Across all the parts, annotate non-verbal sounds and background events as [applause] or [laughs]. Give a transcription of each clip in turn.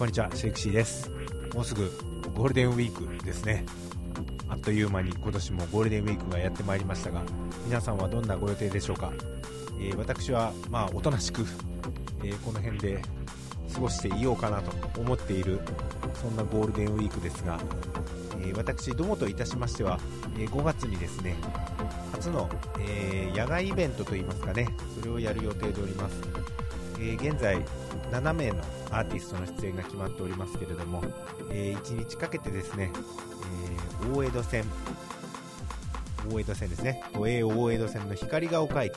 こんにちは、シェイクシーです。もうすぐゴールデンウィークですね。あっという間に今年もゴールデンウィークがやってまいりましたが、皆さんはどんなご予定でしょうか？えー私は、まあ、おとなしく、えーこの辺で過ごしていようかなと思っている、そんなゴールデンウィークですが、えー私どもといたしましては、え5月にですね、初の、え野外イベントといいますかね、それをやる予定でおります。えー現在7名のアーティストの出演が決まっておりますけれども、え1日かけてですね、えー大江戸線大江戸線ですね。都営大江戸線の光が丘駅。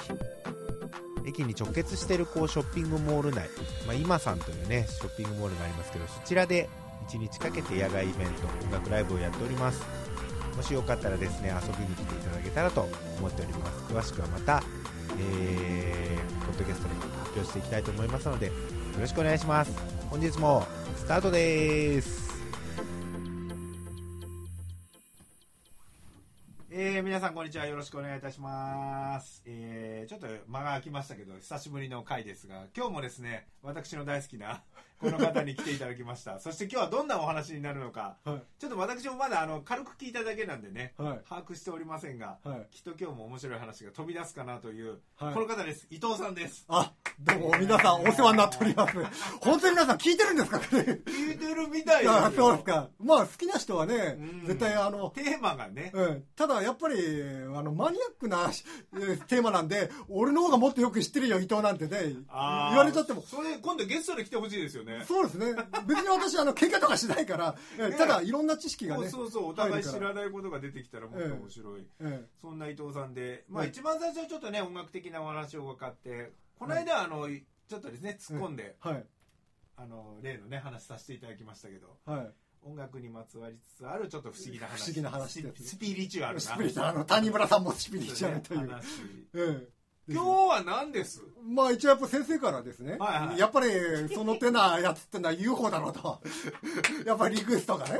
駅に直結しているこうショッピングモール内、まあ、今さんというねショッピングモールがありますけどそちらで1日かけて野外イベント音楽ライブをやっております。もしよかったらですね遊びに来ていただけたらと思っております。詳しくはまた、えー、ポッドキャストで。表していきたいと思いますのでよろしくお願いします。本日もスタートです。えー、皆さんこんにちは。よろしくお願いいたします、えー、ちょっと間が空きましたけど久しぶりの回ですが今日もですね私の大好きなこの方に来ていただきました。そして今日はどんなお話になるのか。はい。ちょっと私もまだあの軽く聞いただけなんでねはい。把握しておりませんがはい。きっと今日も面白い話が飛び出すかなという、はい。この方です。伊藤さんです。あどうも皆さんお世話になっております。本当に皆さん聞いてるんですか？ね聞いてるみたいですよ。そうですか。まあ好きな人はねうん。絶対あのテーマがね。うん、ただやっぱりあのマニアックなテーマなんで俺の方がもっとよく知ってるよ伊藤なんてね。言われちゃっても。それ今度ゲストで来てほしいですよねそうですね。別に私あの喧嘩とかしないから、え [laughs] ーただいろんな知識がねそうそうお互い知らないことが出てきたらもっと面白い、えそんな伊藤さんで、まあ、はい一番最初はちょっとね音楽的なお話を伺ってこの間あのちょっとですね突っ込んで、ーはい。あの例のね話させていただきましたけどはい。音楽にまつわりつつあるちょっと不思議な話。不思議な話スピリチュアルな。スピリチュアルあの谷村さんもスピリチュアルという、話。ええ今日は何です？まあ一応やっぱ先生からですね、はいはい。やっぱりその手なやつってのは UFO だろうと [laughs] やっぱりリクエストがね。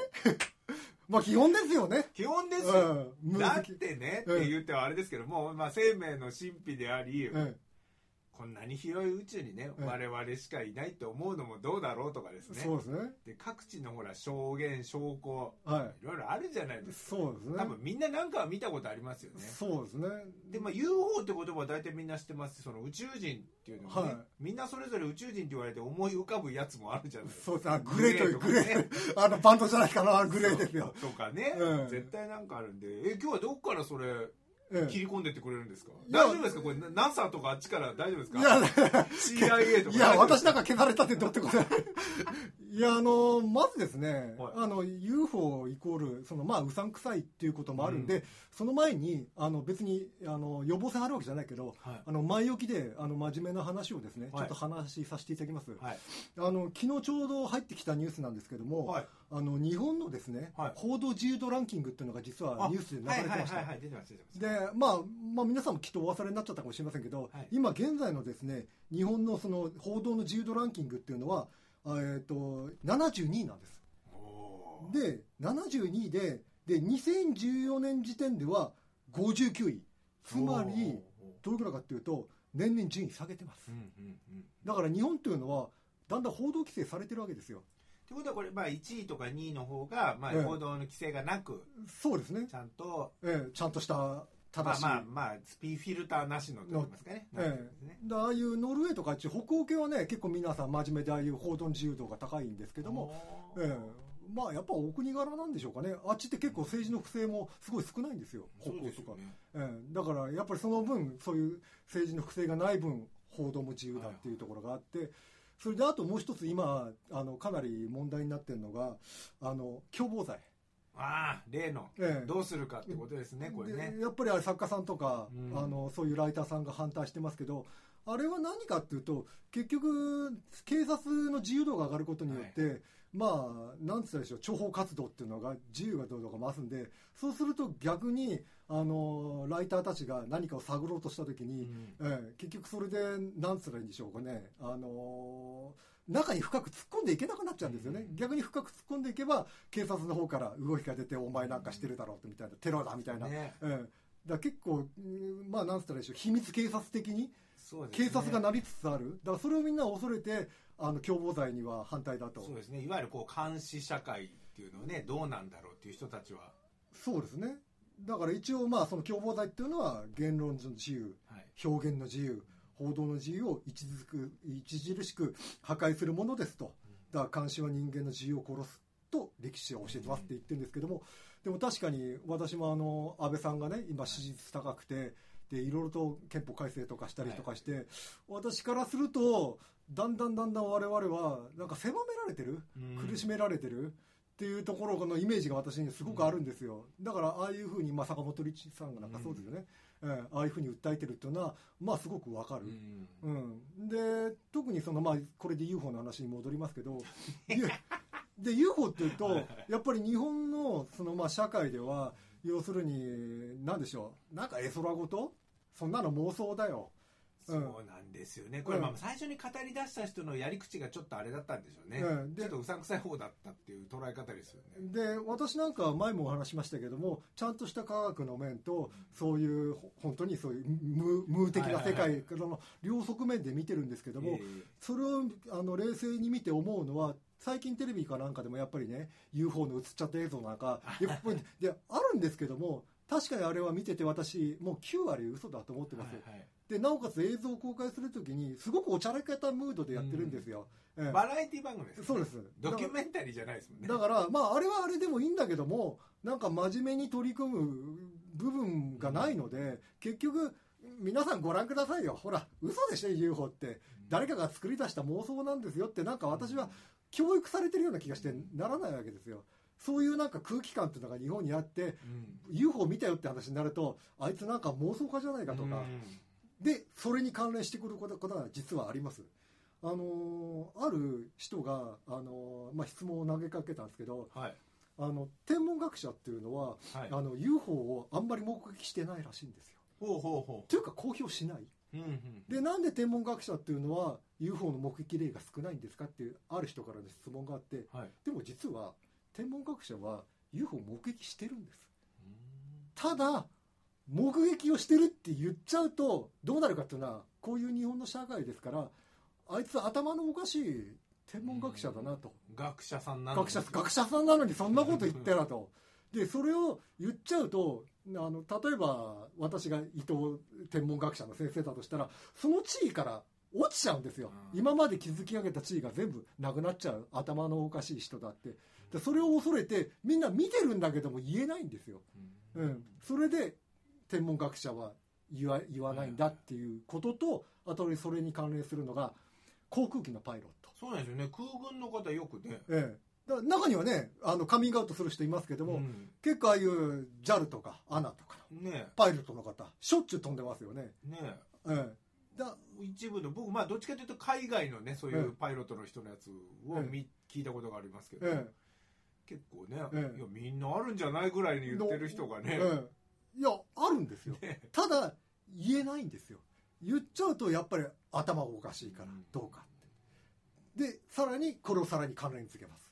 まあ基本ですよね。基本ですよ、うん。だってね、うん。って言ってはあれですけども、まあ、生命の神秘であり、えこんなに広い宇宙にね、うん我々しかいないって思うのもどうだろうとかですね。えそうですね。で各地のほら証言証拠はい。ろいろあるじゃないですか。そうですね。多分みんななんかは見たことありますよね。そうですね。で、まあ、UFO って言葉は大体みんな知ってますしその宇宙人っていうのもね、はい。みんなそれぞれ宇宙人って言われて思い浮かぶやつもあるじゃないですか。そうですね。あグレーというグレーあのバンドじゃないかなグレーですよとかね、うん絶対なんかあるんで。え今日はどっからそれえ切り込んでってくれるんですか？いや。大丈夫ですか？これ NASA とかあっちから大丈夫ですか？えいや CIA とか。いや私なんか消されたってどうってことない。いやあのまずですね、はい。あの UFO イコールそのまあうさんくさいっていうこともあるんで、その前にあの別にあの予防線あるわけじゃないけどはい。あの前置きであの真面目な話をですね、はい。ちょっと話させていただきます、はい。あの昨日ちょうど入ってきたニュースなんですけども、はいあの日本のですね、はい。報道自由度ランキングっていうのが実はあニュースで流れてました、はいはいはいはい出てます出てますでまあ、まあ皆さんもきっとお忘れになっちゃったかもしれませんけど、はい。今現在のですね日本のその報道の自由度ランキングっていうのは、えー、と72位なんです。で72位でで2014年時点では59位。つまりどういうことかっていうと年々順位下げてます。だから日本というのはだんだん報道規制されてるわけですよことはこれ、まあ、1位とか2位の方が、まあええ、報道の規制がなく、そうですね。ち、ゃんと、ええちゃんとしたま正しい、あまあ、まあ、スピーフィルターなしのと言いますかね。なってるんですね。でああいうノルウェーとかあっち北欧系はね結構皆さん真面目でああいう報道の自由度が高いんですけども、ええ。まあやっぱお国柄なんでしょうかね。あっちって結構政治の不正もすごい少ないんですよ。北欧とか、ね。ええ。だからやっぱりその分そういう政治の不正がない分報道も自由だっていうところがあってそれであともう一つ今あのかなり問題になってるのがあの共謀罪、ああ、例の、ええ。どうするかってことですね、これね。で。やっぱりあれ作家さんとか、うん。あのそういうライターさんが反対してますけどあれは何かっていうと結局警察の自由度が上がることによって、まあなんつったでしょう諜報活動っていうのが自由がどうとか増すんでそうすると逆にあのライターたちが何かを探ろうとした時に、うん。ええ結局それでなんつったらいいんでしょうかね。あの中に深く突っ込んでいけなくなっちゃうんですよね、うん。逆に深く突っ込んでいけば警察の方から動きが出てお前なんかしてるだろうってみたいなテロだみたいな、ね。ええ。だ結構、うんまあなんつったらいいでしょう。秘密警察的に、警察がなりつつある。だからそれをみんな恐れてあの共謀罪には反対だと。そうですね。いわゆるこう監視社会っていうのはねどうなんだろうっていう人たちは、そうですねだから一応まあその共謀罪っていうのは言論の自由はい、表現の自由報道の自由を著く著しく破壊するものですと。だから監視は人間の自由を殺すと歴史は教えてますって言ってるんですけども。でも確かに私もあの安倍さんがね今支持率高くてでいろいろと憲法改正とかしたりとかして、私からするとだんだんだんだん我々はなんか狭められてる？うん。苦しめられてる？っていうところのイメージが私にすごくあるんですよ、だからああいうふうに、まあ、坂本龍一さんがなんかそうですよね、ええああいうふうに訴えてるっていうのは、まあ、すごくわかる、うん。うん、で特にその、まあ、これで UFO の話に戻りますけどゆで UFO っていうとやっぱり日本のその、まあ、社会では要するに何でしょう。なんか絵空事？そんなの妄想だよそうなんですよね、これ、うんまあ最初に語り出した人のやり口がちょっとあれだったんでしょうね、うん。でちょっとうさんくさい方だったっていう捉え方ですよね。で私なんかは前もお話しましたけどもちゃんとした科学の面とそういうほ本当にそういう無無的な世界からの両側面で見てるんですけども、えそれをあの冷静に見て思うのは最近テレビかなんかでもやっぱりね UFO の映っちゃった映像なんか [laughs] でであるんですけども確かにあれは見てて私もう9割嘘だと思ってえます、はいはいでなおかつ映像を公開するときにすごくおちゃらけたムードでやってるんですよ、ええ。バラエティ番組です、ね、そうです。ドキュメンタリーじゃないですもんね。だからまああれはあれでもいいんだけどもなんか真面目に取り組む部分がないので、結局皆さんご覧くださいよ。ほら嘘でしょ UFO って。誰かが作り出した妄想なんですよってなんか私は教育されてるような気がしてならないわけですよ。そういうなんか空気感っていうのが日本にあってうん。UFO 見たよって話になるとあいつなんか妄想家じゃないかとか、でそれに関連してくることが実はあります。あのーある人が、あのーまあ、質問を投げかけたんですけどうんはい。あの天文学者っていうのは、はい。あの UFO をあんまり目撃してないらしいんですよ。ほうほうほというか公表しない。うんうん。でなんで天文学者っていうのは UFO の目撃例が少ないんですかっていうある人からの質問があってはい。でも実は天文学者は UFO を目撃してるんです。うん。ただ目撃をしてるって言っちゃうとどうなるかっていうのはこういう日本の社会ですからあいつ頭のおかしい天文学者だなと、学者さんなの学者学者さんなのにそんなこと言ってなと。でそれを言っちゃうとあの例えば私が伊藤天文学者の先生だとしたらその地位から落ちちゃうんですよ、うん。今まで築き上げた地位が全部なくなっちゃう頭のおかしい人だって。でそれを恐れてみんな見てるんだけども言えないんですよ。うん。うん、それで天文学者は言わ言わないんだっていうこととあとそれに関連するのが航空機のパイロット、そうなんですよね。空軍の方よくね。ええ、だ中にはねあのカミングアウトする人いますけども、うん。結構ああいう JAL とか ANA とかのね。パイロットの方しょっちゅう飛んでますよね、ね。ええ、だ一部の僕まあどっちかというと海外のねそういええ。うパイロットの人のやつをええ。見聞いたことがありますけど、え結構ね、ええ。いやみんなあるんじゃないぐらいに言ってる人がね、えええ、いやあるんですよ。ね。ただ言えないんですよ。言っちゃうとやっぱり頭がおかしいからうん。どうかって。でさらにこれをさらに関連付けます。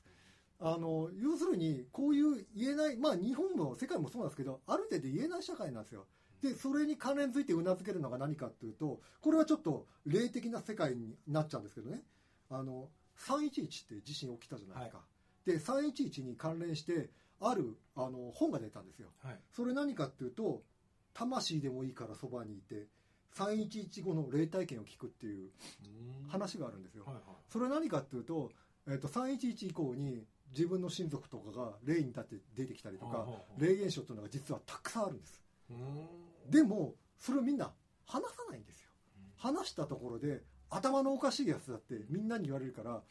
あの要するにこういう言えないまあ日本も世界もそうなんですけどある程度言えない社会なんですよ。でそれに関連付いてうなずけるのが何かっていうとこれはちょっと霊的な世界になっちゃうんですけどね。あの311って地震起きたじゃないですか、で311に関連してあるあの本が出たんですよ。はい。それ何かっていうと魂でもいいからそばにいて311後の霊体験を聞くっていううん。話があるんですよ。はいはい。それ何かっていうと,、えっと311以降に自分の親族とかが霊に立って出てきたりとかほうほうほう霊現象っていうのが実はたくさんあるんです。うん。でもそれをみんな話さないんですよ。話したところで頭のおかしいやつだってみんなに言われるから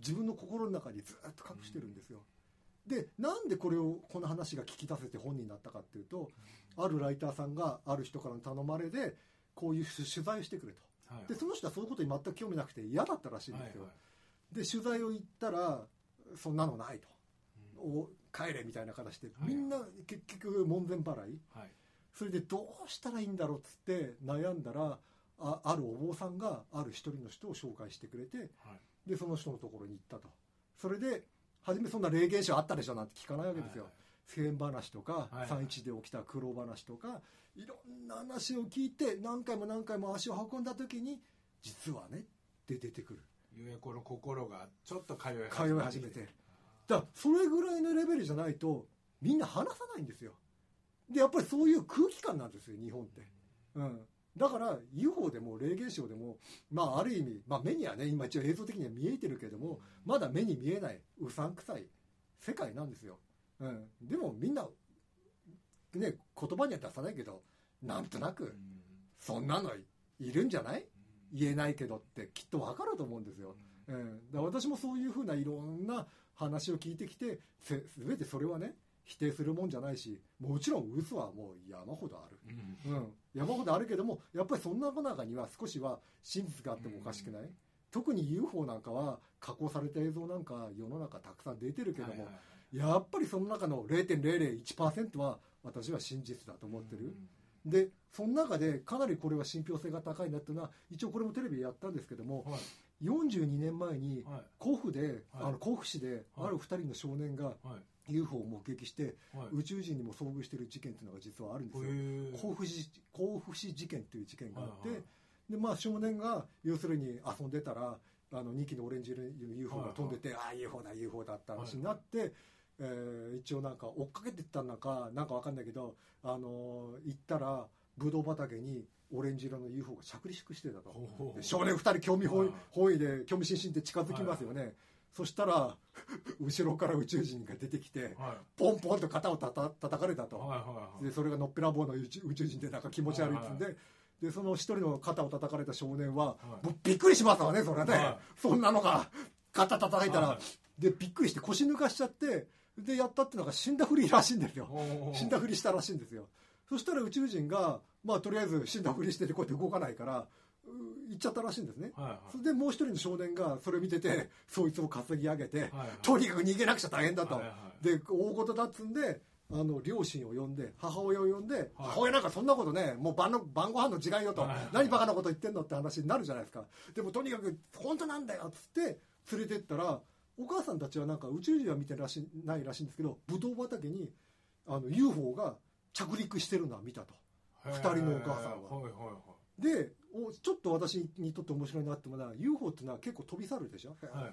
自分の心の中にずっと隠してるんですよ、でなんでこれをこの話が聞き出せて本になったかっていうとあるライターさんがある人からの頼まれでこういう取取材をしてくれと。はいでその人はそういうことに全く興味なくて嫌だったらしいんですよ、はいはい。で取材を行ったらそんなのないと。うん。お帰れみたいな形ではい。みんな結局門前払い。はい。それでどうしたらいいんだろうっつって悩んだらああるお坊さんがある一人の人を紹介してくれてはい。でその人のところに行ったと。それで初めそんな霊現象あったでしょなんて聞かないわけですよ、世間話とか、はいはい。3.1で起きた苦労話とかいろんな話を聞いて何回も何回も足を運んだ時に実はねって出てくる。ゆえこの心がちょっと通い通い始めて。だそれぐらいのレベルじゃないとみんな話さないんですよ。でやっぱりそういう空気感なんですよ日本って、うん、だから UFO でも霊現象でもまあある意味、まあ、目にはね今一応映像的には見えてるけどもまだ目に見えないうさんくさい世界なんですよ、うん、でもみんなね言葉には出さないけどなんとなくそんなのいるんじゃない？言えないけどってきっと分かると思うんですよ、うん、だ私もそういうふうないろんな話を聞いてきてせ全てそれはね否定するもんじゃないしもちろん嘘はもう山ほどある、うん、山ほどあるけどもやっぱりそんな中には少しは真実があってもおかしくない、特に UFO なんかは加工された映像なんか世の中たくさん出てるけども、やっぱりその中の0.001%は私は真実だと思ってる、でその中でかなりこれは信憑性が高いなっていうのは一応これもテレビでやったんですけども、はい。42年前にはい。甲府で、はい。あの甲府市ではい。ある2人の少年がはい UFO を目撃してはい。宇宙人にも遭遇している事件っていうのが実はあるんですよ。甲府市甲府市事件っていう事件があって、はいはいでまあ、少年が要するに遊んでたらあの2機のオレンジ色の UFO が飛んでて、ああ UFO だ UFO だって話になって、えー一応なんか追っかけてったのかなんかわかんないけど、あのー行ったらブドウ畑にオレンジ色の UFO が着陸してたと。少年2人興味本はい。位で興味津々で近づきますよね、そしたら [laughs] 後ろから宇宙人が出てきてはい。ポンポンと肩をたた叩かれたと、はいはいはい。でそれがのっぺらぼうの宇宙宇宙人でなんか気持ち悪いっつうんで,、でその一人の肩を叩かれた少年は、はい。もうびっくりしますわねそれはね、はそんなのが肩叩いたら、はい。でびっくりして腰抜かしちゃってでやったっていうのが死んだふりらしいんですよ。死んだふりしたらしいんですよ。そしたら宇宙人がまあとりあえず死んだふりしててこうやって動かないからう行っちゃったらしいんですね。はいはい。それでもう一人の少年がそれを見てて [laughs] そいつを担ぎ上げて、はいはい。とにかく逃げなくちゃ大変だと、はいはいで大事だっつんであの両親を呼んで母親を呼んで、母親なんかそんなことねもう晩の晩ご飯の違いよと、はいはい何バカなこと言ってんのって話になるじゃないですか。でもとにかく本当なんだよっつって連れてったらお母さんたちはなんか宇宙人は見てらしないらしいんですけどブドウ畑にあの UFO が着陸してるのは見たと。へー二人のお母さんは。はいはいはい。でおちょっと私にとって面白いなって思うのは UFO っていうのは結構飛び去るでしょ、はい。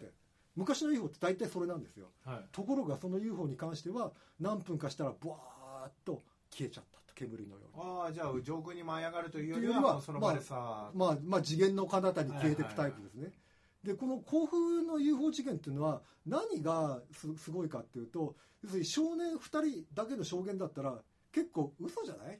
昔の UFO って大体それなんですよ。はい。ところがその UFO に関しては何分かしたらブワーッと消えちゃったと煙のように。ああじゃあ上空に舞い上がるというよりはその場でさまあまあ次元の彼方に消えていくタイプですね、でこの甲府の UFO 事件っていうのは何がすすごいかっていうと要するに少年2人だけの証言だったら結構嘘じゃない？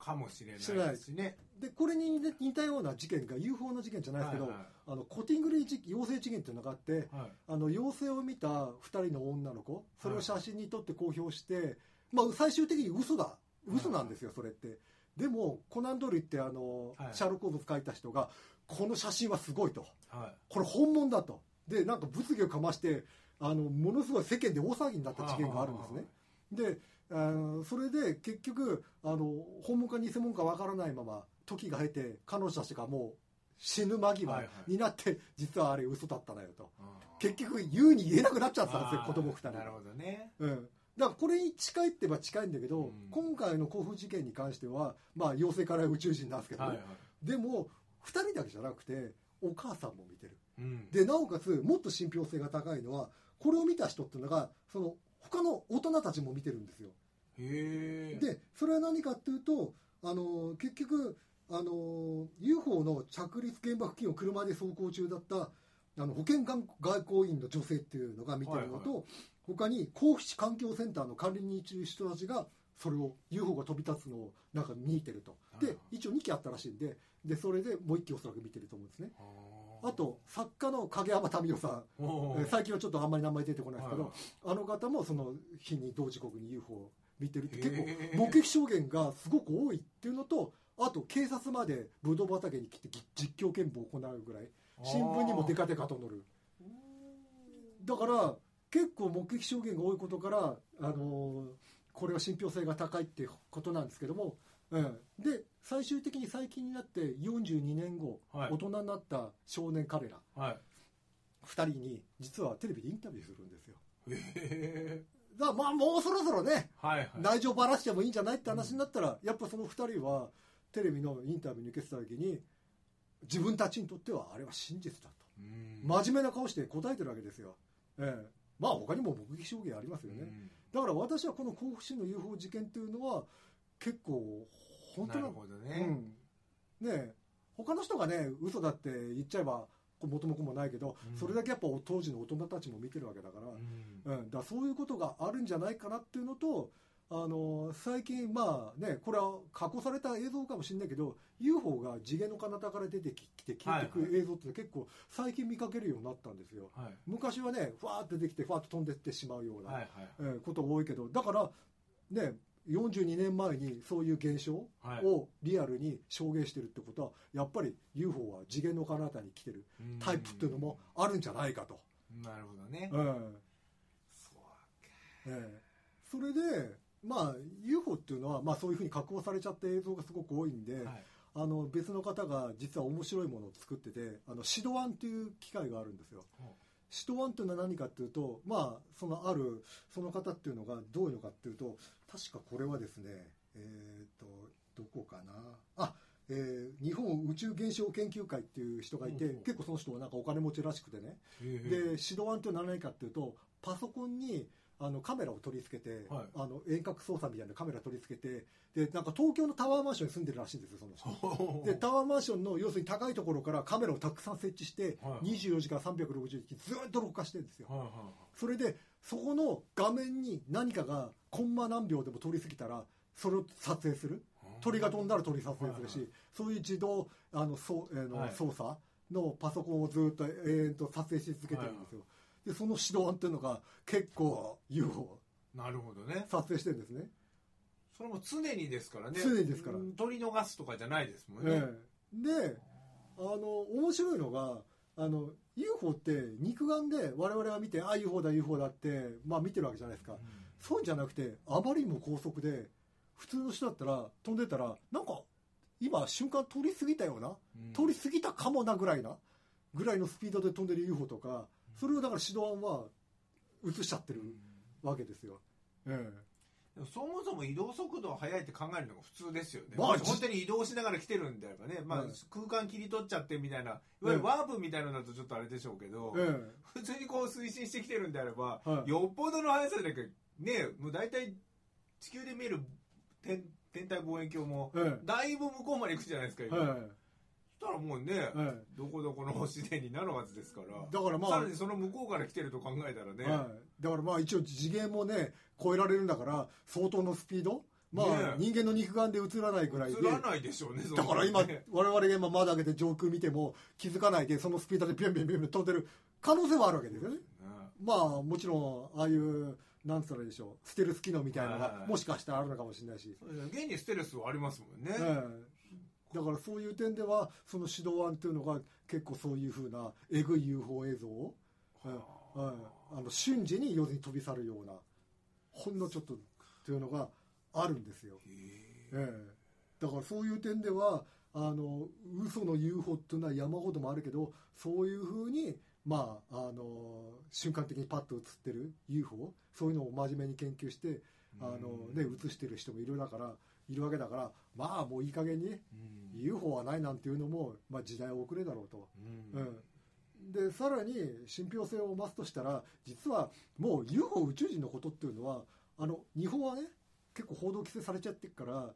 かもしれないですしね。でこれに似たような事件が UFO の事件じゃないですけど、はいはい。あのコティングリー事妖精事件っていうのがあってはい。あの妖精を見た2人の女の子それを写真に撮って公表して、まあ、最終的に嘘だ嘘なんですよそれって。でもコナン・ドールってあの、はい。シャーロック・ホームズ書いた人がこの写真はすごいと。はい。これ本物だと。でなんか物議をかましてあのものすごい世間で大騒ぎになった事件があるんですね。であのそれで結局あの本物か偽物かわからないまま時が経て彼女たちがもう死ぬ間際はいはい。になって、実はあれ嘘だったのよと。うん。結局言うに言えなくなっちゃったんですよ子供2人。なるほどね。うん、だからこれに近いって言えば近いんだけど、うん。今回の甲府事件に関してはまあ妖精から宇宙人なんですけどね、はいはい。でも2人だけじゃなくてお母さんも見てる。うん。でなおかつもっと信憑性が高いのはこれを見た人っていうのがその他の大人たちも見てるんですよでそれは何かっていうとあの結局あの UFO の着陸現場付近を車で走行中だったあの保健外交員の女性っていうのが見てるのと、他に甲府市環境センターの管理人いる人たちがそれを UFO が飛び立つのをなんか見てると。で一応2機あったらしいんででそれでもう1機おそらく見てると思うんですね。あと作家の影山民生さん。最近はちょっとあんまり名前出てこないですけど、はいあの方もその日に同時刻に UFO を見てるって結構目撃証言がすごく多いっていうのとあと警察までブドウ畑に来てぎ実況見分を行うぐらい新聞にもデカデカと載る。だから結構目撃証言が多いことから、あのーこれは信憑性が高いっていうことなんですけども、うん、で最終的に最近になって42年後、はい。大人になった少年彼ら。はい。2人に実はテレビでインタビューするんですよ。へえだまあもうそろそろね、はいはい。内情ばらしてもいいんじゃないって話になったら、やっぱその2人はテレビのインタビューに受けてた時に自分たちにとってはあれは真実だと。うん。真面目な顔して答えてるわけですよ、ええ、まあ他にも目撃証言ありますよね、うん。だから私はこの甲府市の UFO 事件っていうのは結構本当ななるほどね。うん、ねえ。他の人がね嘘だって言っちゃえば元も子もないけど、うん。それだけやっぱ当時の大人たちも見てるわけだから、うん。うん、だそういうことがあるんじゃないかなっていうのとあの最近まあねこれは加工された映像かもしれないけど UFO が次元の彼方から出てきて消えてくはいる映像って結構最近見かけるようになったんですよ。はい。昔はねふわーってできてふわーっと飛んでってしまうような、ことが多いけどだからね42年前にそういう現象はい。をリアルに証言してるってことはやっぱり UFO は次元の彼方に来てるうん。タイプっていうのもあるんじゃないかと、なるほどね。うん。そうええ。それで、まあ、UFO っていうのは、まあ、そういうふうに加工されちゃった映像がすごく多いんで、はい。あの別の方が実は面白いものを作っててあのシドワンっていう機械があるんですよ。ほシドワンっていうのは何かっていうとまあそのあるその方っていうのがどういうのかっていうと確かこれはですねえっ、とどこかな？あえー日本宇宙現象研究会っていう人がいて、ほうほう結構その人はなんかお金持ちらしくてね、でシドワンっていうのは何かっていうとパソコンにあのカメラを取り付けて、はい。あの遠隔操作みたいなカメラ取り付けてでなんか東京のタワーマンションに住んでるらしいんですよその人でタワーマンションの要するに高いところからカメラをたくさん設置して、はい。24時間360日ずっと録画してるんですよ。はいはいそれでそこの画面に何かがコンマ何秒でも撮りすぎたらそれを撮影する。はい鳥が飛んだら鳥撮影するし、はいそういう自動あのそう、えーのはい。操作のパソコンをずっと永遠と撮影し続けてるんですよ、でその指導案っていうのが結構 UFO なるほどね。撮影してるんですね、それも常にですからね。常にですから。うん取り逃すとかじゃないですもんね。ええ。であの面白いのがあの UFO って肉眼で我々が見てあ UFO だ UFO だって、まあ、見てるわけじゃないですか、そういうんじゃなくてあまりにも高速で普通の人だったら飛んでたらなんか今瞬間通り過ぎたようなうん。通り過ぎたかもなぐらいなぐらいのスピードで飛んでる UFO とかそれをだから指導案は映しちゃってるわけですよ、えでもそもそも移動速度が速いって考えるのが普通ですよね。まあ本当に移動しながら来てるんであればね、まあうん空間切り取っちゃってみたいな、いわゆるワープみたいなのだとちょっとあれでしょうけど、ええ普通にこう推進してきてるんであれば、はい。よっぽどの速さでね、もう大体地球で見える天天体望遠鏡も、ええだいぶ向こうまで行くじゃないですか、え今。たらもうね、ええ。どこどこの星でになるはずですから。だからまあさらにその向こうから来てると考えたらね、はい、だからまあ一応次元もね超えられるんだから相当のスピード？まあ、人間の肉眼で映らないぐらいで。映らないでしょうね、だから今ね我々が今窓開けて上空見ても気づかないでそのスピードでビュンビュンビュン飛んでる可能性はあるわけですよねねまあもちろんああいうなんつったらいいでしょうステルス機能みたいなのがもしかしたらあるのかもしれないし、現にステレスはありますもんね。ええだからそういう点ではその指導案っていうのが結構そういうふうなえぐい UFO 映像を、うんうんあの瞬時に要するに飛び去るようなほんのちょっとっていうのがあるんですよ、へえ。えだからそういう点ではあの嘘の UFO っていうのは山ほどもあるけどそういうふうにまああの瞬間的にパッと映ってる UFO そういうのを真面目に研究してあの、ね、映してる人もいるだからいるわけだからまあもういい加減にうん。UFO はないなんていうのも、まあ、時代遅れだろうと、うん。うん、でさらに信憑性を増すとしたら実はもう UFO 宇宙人のことっていうのはあの日本はね結構報道規制されちゃってるから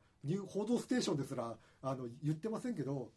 報道ステーションですらあの言ってませんけど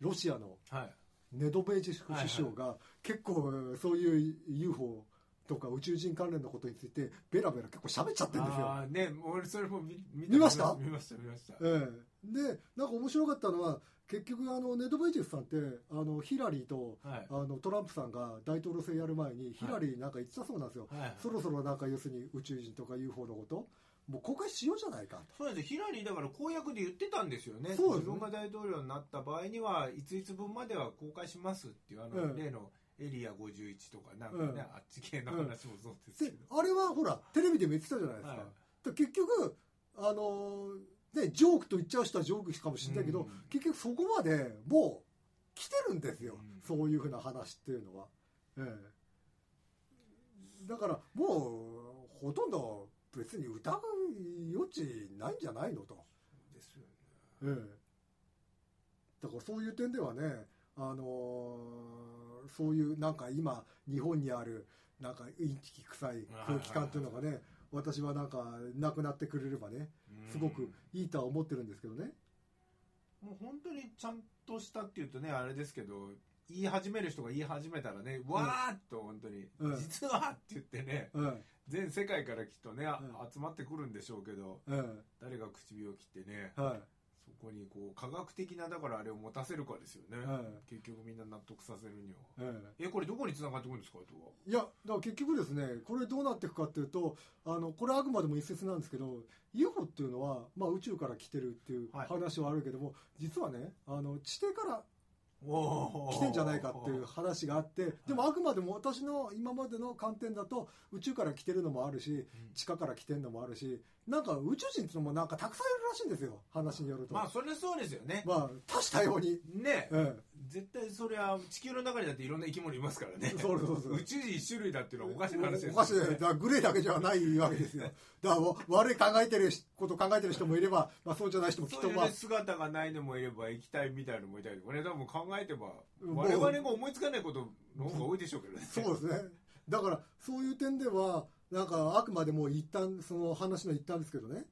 ロシアのはい。ネドベージェ首相が結構そういう UFO とか宇宙人関連のことについてベラベラ結構喋っちゃってるんですよ。ああね、俺それも見見見ました？見ました見ました。ええ、でなんか面白かったのは結局あのネドベージェフさんってあのヒラリーとはい。あのトランプさんが大統領選やる前にヒラリーなんか言ってたそうなんですよ、はいそろそろなんか要するに宇宙人とか UFO のこともう公開しようじゃないかと。そうですヒラリーだから公約で言ってたんですよね。そうですね。自分が大統領になった場合には、いついつ分までは公開しますっていう、あの、うん。例のエリア51とか、なんかね、うん。あっち系の話もそうですけでど。あれはほらテレビでも言ってたじゃないですか、はい。で結局あのねジョークと言っちゃう人はジョークかもしれないけど、うん。結局そこまでもう来てるんですよ、うん。そういうふうな話っていうのは、ええ、だからもうほとんど別に疑う余地ないんじゃないのと。ですよね。ええ。だからそういう点ではね、あのーそういうなんか今日本にあるなんかインチキ臭い空気感っていうのがね、私はなんかなくなってくれればね、すごくいいとは思ってるんですけどね。もう本当にちゃんとしたっていうとね、あれですけど、言い始める人が言い始めたらね、わーっと本当に、うん実はって言ってね、え全世界からきっとね、あうん集まってくるんでしょうけど、え、え誰が唇を切ってねえ、、はい。そこにこう、科学的な、だからあれを持たせるかですよね。え結局みんな納得させるには。え、これどこに繋がってくるんですか、あとは？いや、だから結局ですね、これどうなっていくかっていうと、あの、これあくまでも一説なんですけど、UFO っていうのは、まあ宇宙から来てるっていうはい話はあるけども、実はね、あの、地底からお来てんじゃないかっていう話があって、でもあくまでも私の今までの観点だと、宇宙から来てるのもあるし、地下から来てるのもあるし、なんか宇宙人っていうのもなんかたくさんいるらしいんですよ、話によると。まあ、それそうですよね。まあ、多種多様に。ね、え絶対そりゃ地球の中にだっていろんな生き物いますからねえ。そうそうそう。宇宙人一種類だっていうのはおかしな話ですよ、おかしいね。だからグレーだけじゃないわけですよ。だからわ悪い考えてること考えてる人もいれば、まあそうじゃない人もきっとまあ姿がないのもいれば液体みたいのもいたりとかね多分考えてばうん我々が思いつかないことの方が多いでしょうけどねそうですね。だからそういう点では、なんかあくまでも一旦、その話の一端ですけどね、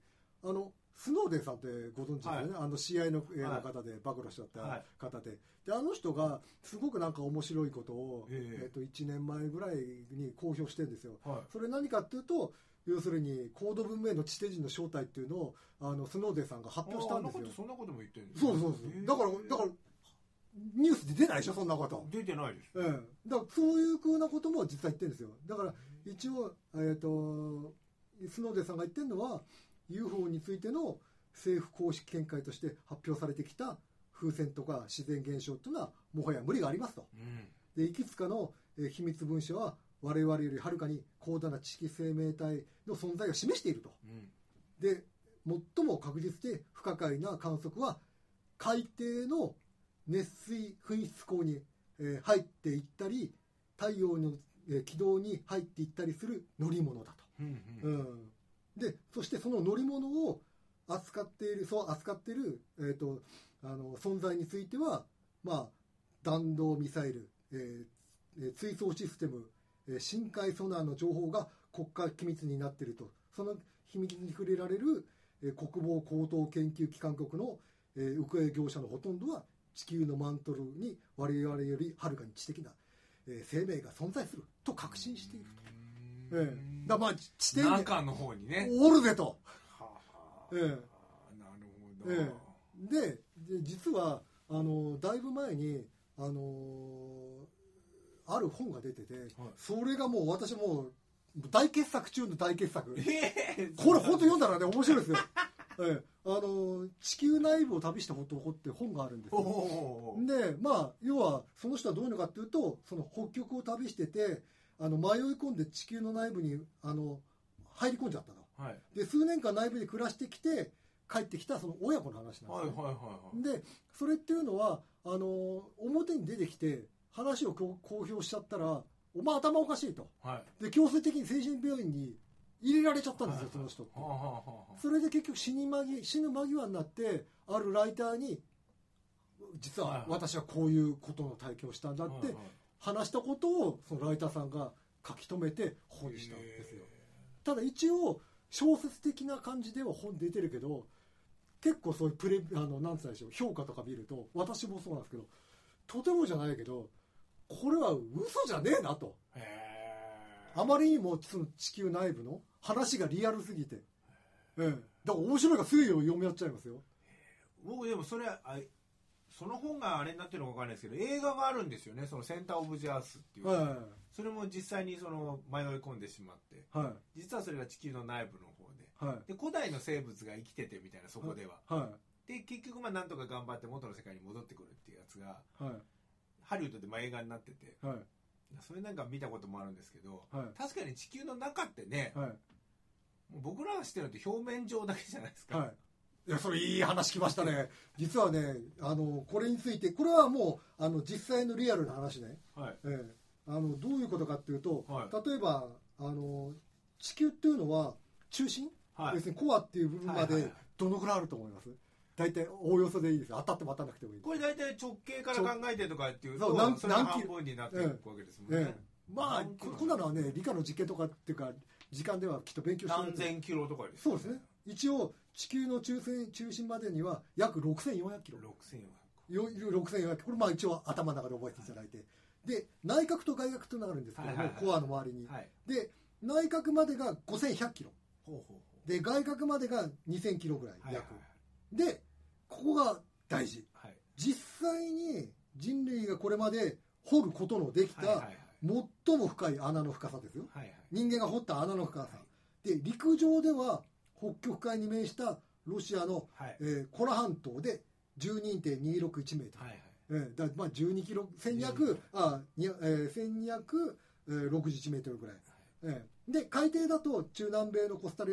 あの、スノーデンさんってご存知ですよね、あの試合の映の方で暴露しちゃったはい方で、であの人がすごくなんか面白いことを、えええっと1年前ぐらいに公表してるんですよ。はいそれ何かっていうと、要するに高度文明の地底人の正体っていうのをあのスノーデンさんが発表したんですよ。あそんなことも言ってるんですそうそうそう。だから、だから、ニュースで出ないでしょ、そんなこと。出てないですええ。だから、そういうふうなことも実際言ってるんですよ。だから、一応、えっ、と、スノーデンさんが言ってるのは、UFO についての政府公式見解として発表されてきた風船とか自然現象っていうのは、もはや無理がありますと。うん。で、いくつかのえー秘密文書は、我々よりはるかに高度な知識生命体の存在を示していると。うん。で最も確実で不可解な観測は海底の熱水噴出口に、えー入っていったり太陽の、えー軌道に入っていったりする乗り物だと、うんううんんでそしてその乗り物を扱っているそう扱っている、えー、とあの存在については、まあ、弾道ミサイル、えーえ追走システム、えー深海ソナーの情報が国家機密になっていると。その秘密に触れられる、えー国防高等研究機関国の、えー請負業者のほとんどは地球のマントルに我々よりはるかに知的な、えー生命が存在すると確信していると、ええ。だからまあ地底に。中の方にね。おるぜと。はあ。ええ。なるほど、ええ。でで実はあのだいぶ前にあのある本が出てて、それがもう私もう大傑作中の大傑作。ええ。これ本当読んだらね面白いですよ、ええ。あの地球内部を旅した男って本があるんですでまあ要はその人はどういうのかっていうとその北極を旅しててあの迷い込んで地球の内部にあの入り込んじゃったの。はい。で数年間内部で暮らしてきて帰ってきたその親子の話なんですよ、はいはいはいはい。でそれっていうのはあの表に出てきて話を公表しちゃったらお前頭おかしいと。はい。で強制的に精神病院に入れられちゃったんですよ、はいその人って。はあはあはあそれで結局死に間際死ぬ間際になってあるライターに実は私はこういうことの体験をしたんだって話したことをそのライターさんが書き留めて本にしたんですよ。ただ一応小説的な感じでは本出てるけど結構そういうプレあのなんつうんでしょう評価とか見ると私もそうなんですけどとてもじゃないけどこれは嘘じゃねえなと。あまりにもその地球内部の話がリアルすぎて、ええ、だから面白いからすぐ読み合っちゃいますよ。僕でもそれあその本があれになってるのか分かんないですけど映画があるんですよね。そのセンター・オブ・ジ・アースっていう、はそれも実際にその迷い込んでしまって。い。は実はそれが地球の内部の方で。いはい。で古代の生物が生きててみたいなそこでは、はで結局まあなんとか頑張って元の世界に戻ってくるっていうやつがいはい。ハリウッドでまあ映画になってて。はい。それなんか見たこともあるんですけどはい。確かに地球の中ってね、僕らが知ってるのって表面上だけじゃないですか、はい。いや、それいい話きましたね。実はね、あの、これについて、これはもう、あの、実際のリアルな話ね。はい。ええ。あの、どういうことかっていうと、は例えば、あの、地球っていうのは中心、はい。要するにコアっていう部分までどのぐらいあると思います？大体おおよそでいいです。よ当たっても当たらなくてもいいこれ大体直径から考えてとかっていうとそう何キロ半分になっていくわけですもんね、ええ。まあここんなのはね理科の実験とかっていうか時間ではきっと勉強してる何千キロとかですそうですね一応地球の中心中心までには約6400キロ。6400よ6400これまあ一応頭の中で覚えていただいて、で内角と外角というのがあるんですけども、はいはいはい。コアの周りに、はい。で内角までが5100キロ。ほうほう。ほで外角までが2000キロぐらい、うはいはい。約。でここが大事。はい。実際に人類がこれまで掘ることのできたはいはいはい。最も深い穴の深さですよ。はいはい。人間が掘った穴の深さ。で陸上では北極海に面したロシアの、はい。えーコラ半島で12.261メートル、はいはい。えーだまあ12キロ1200あにえー1261メートルぐらい、えーで海底だと中南米のコスタリ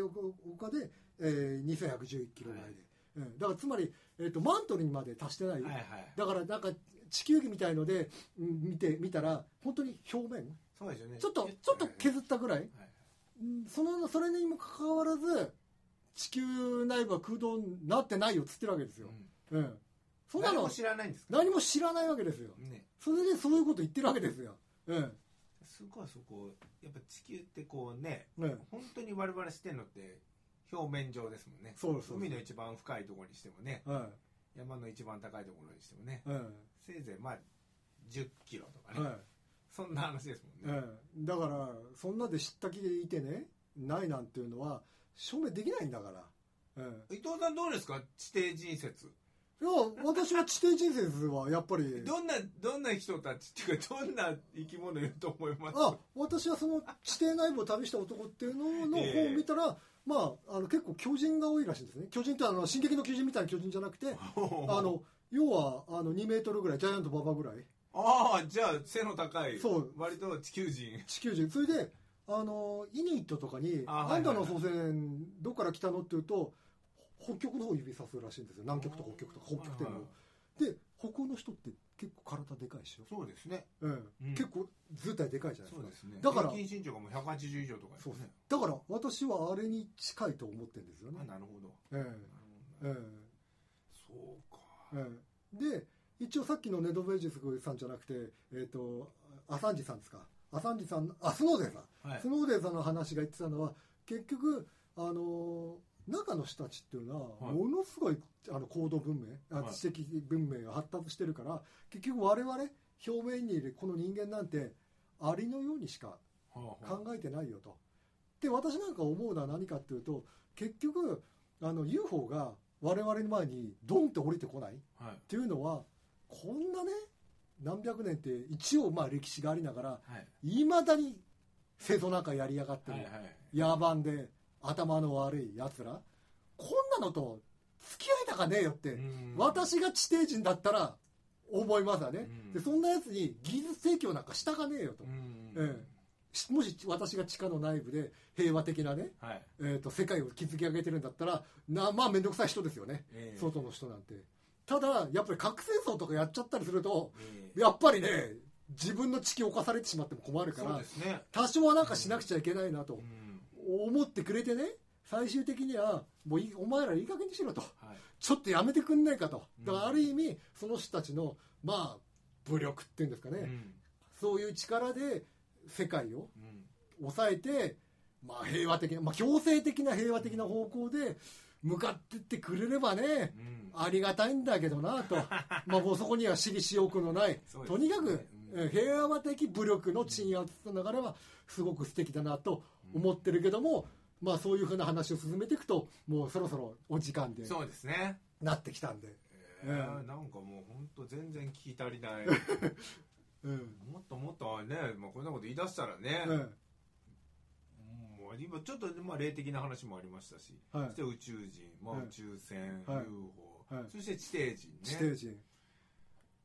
カで、えー2111キロぐらいで、えーだからつまり、えー、とマントルにまで達してない、はいはい。だからなんか地球儀みたいので、うん見て見たら本当に表面そうですよね。ちょっとちょっと削ったぐらい、はい。うんそのそれにもかかわらず地球内部は空洞になってないよっつってるわけですよ、うん。うん、そんなの。何も知らないんですか？何も知らないわけですよ。ね。それでそういうこと言ってるわけですよ、うん。すごいそこやっぱ地球ってこうねうん、本当に我々知ってるのって表面上ですもんね。そうそう海の一番深いところにしてもね。は山の一番高いところにしてもね。いはいせいぜいまあ10キロとかね、はいそんな話ですもんね、うん。だからそんなで知った気でいてねないなんていうのは証明できないんだから、うん、伊藤さんどうですか？地底人説。いや私は地底人生はやっぱり。どんなどんな人たちっていうかどんな生き物いると思います？あ私はその地底内部を旅した男っていうののええ。本を見たら、まあ、あの結構巨人が多いらしいんですね。巨人ってあの進撃の巨人みたいな巨人じゃなくてあの要はあの2メートルぐらいジャイアント馬場ぐらい。ああじゃあ背の高いそう。割と地球人。地球人。それであのイニットとかに「あんたの祖先どっから来たの?」って言うと北極の方を指さすらしいんですよ。南極と北極とか北極点はいはいの。で北欧の人って結構体でかいでしょ、そうですね。うんうん。結構図体でかいじゃないですか。そうですね。だから平均身長がもう180以上とかそうです。ねだから私はあれに近いと思ってるんですよね。あ、なるほど。えなるほど。ええ。そうか。ええ。えで一応さっきのネドベージスさんじゃなくて、えー、とアサンジさんですかアサンジさんあスノーデンさん、はい。スノーデンさんの話が言ってたのは結局あの中の人たちっていうのははい。ものすごいあの高度文明、あはい。知的文明が発達してるから結局我々表面にいるこの人間なんてありのようにしかはあはあ。考えてないよと。で私なんか思うのは何かっていうと結局あの UFO が我々の前にドンって降りてこないっはい。ていうのはこんなね何百年って一応まあ歴史がありながらはい。いまだに戦争なんかやりやがってる、はいはい。野蛮で頭の悪いやつら。こんなのと付き合いたかねえよって、うん。私が地底人だったら思いますわね、うん。でそんなやつに技術提供なんかしたかねえよと。う、ん。えしもし私が地下の内部で平和的なね、はい。えー、と世界を築き上げてるんだったらなまあ面倒くさい人ですよね、ええ。外の人なんてただやっぱり核戦争とかやっちゃったりするとええやっぱりね自分の地球を侵されてしまっても困るからね。多少はなんかしなくちゃいけないなとうん。思ってくれてね最終的にはもういいお前らいい加減にしろと。はい。ちょっとやめてくんないかと。うん。だからある意味その人たちのまあ武力っていうんですかね、うん。そういう力で世界をうん。抑えて、まあ、平和的な、まあ、強制的な平和的な方向で向かってってくれればねうん。ありがたいんだけどなと。[laughs] まあもうそこには私利私欲のない、とにかく、平和的武力の鎮圧の流れはすごく素敵だなと思ってるけども、まあそういうふうな話を進めていくともうそろそろお時間でそうですね。なってきたんで、えーなんかもう本当全然聞き足りない。[laughs] うん。もっともっとね、まあ、こんなこと言い出したらね、うんもう今ちょっとまあ霊的な話もありましたし、はい。そして宇宙人、まあ、はい。宇宙船、はい。UFO、はい。そして地底人ね。地底人、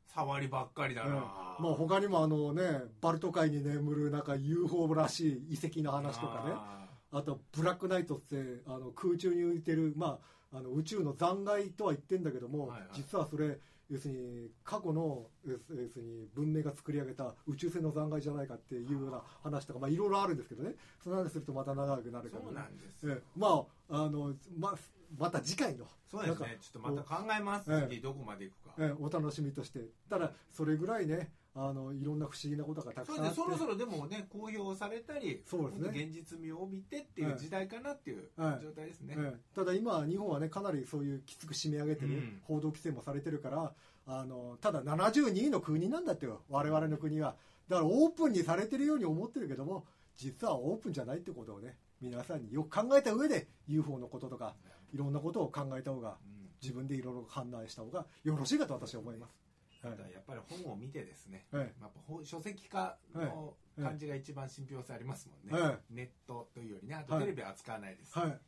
触りばっかりだな、うんもう他にもあのねバルト海に眠るなんか UFO らしい遺跡の話とかね。ああとブラックナイトってあの空中に浮いてる、まあ、あの宇宙の残骸とは言ってんだけども、はいはい。実はそれ要するに過去の要するに文明が作り上げた宇宙船の残骸じゃないかっていうような話とか、まあ、いろいろあるんですけどね。その話するとまた長くなるから、そうなんですえまああのままた次回の。そうですね。ちょっとまた考えます、ええ。次どこまでいくか、え。お楽しみとして。ただそれぐらいねあのいろんな不思議なことがたくそさんあって。そろそろでもね公表されたりそうですね。現実味を帯びてっていう時代かなっていうはい。状態ですね、ええ。ただ今日本はねかなりそういうきつく締め上げてる、うん。報道規制もされてるからあのただ72位の国なんだってよ我々の国は。だからオープンにされてるように思ってるけども実はオープンじゃないってことをね皆さんによく考えた上で UFO のこととかいろんなことを考えた方がうん。自分でいろいろ判断した方がよろしいかと私は思います、やっぱり本を見てですね、はい。やっぱ本書籍化の感じが一番信憑性ありますもんね、はい。ネットというよりねあとはいテレビは扱わないです、はい。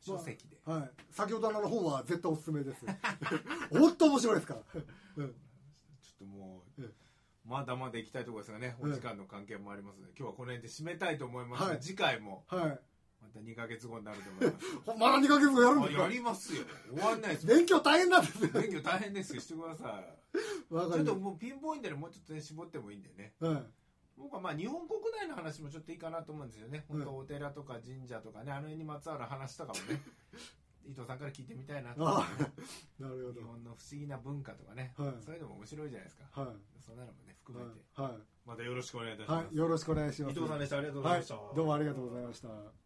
書籍で、はい、先ほどの本は絶対おすすめです。[laughs] 本当面白いですから、う [laughs] んちょっともう、えまだまだ行きたいところですがね、お時間の関係もありますので、今日はこの辺で締めたいと思いますが、はい。次回もはいまた2ヶ月後になると思います。ほ [laughs] まだ2ヶ月後やるんですあかやりますよ。終わんないですよ。勉強大変なんですよ勉強大変ですよ。してください。わかるちょっともうピンポイントでもうちょっとね、絞ってもいいんでね。はい僕はまあ日本国内の話もちょっといいかなと思うんですよね。本当お寺とか神社とかね、あの辺にまつわる話とかもね、[laughs] 伊藤さんから聞いてみたいなとなるほど日本の不思議な文化とかね、はいそういうのも面白いじゃないですか。はいそんなのもね、含めて、はいまたよろしくお願いいたします。はいよろしくお願いします伊藤さんでした。ありがとうございはいました。どうもありがとうございました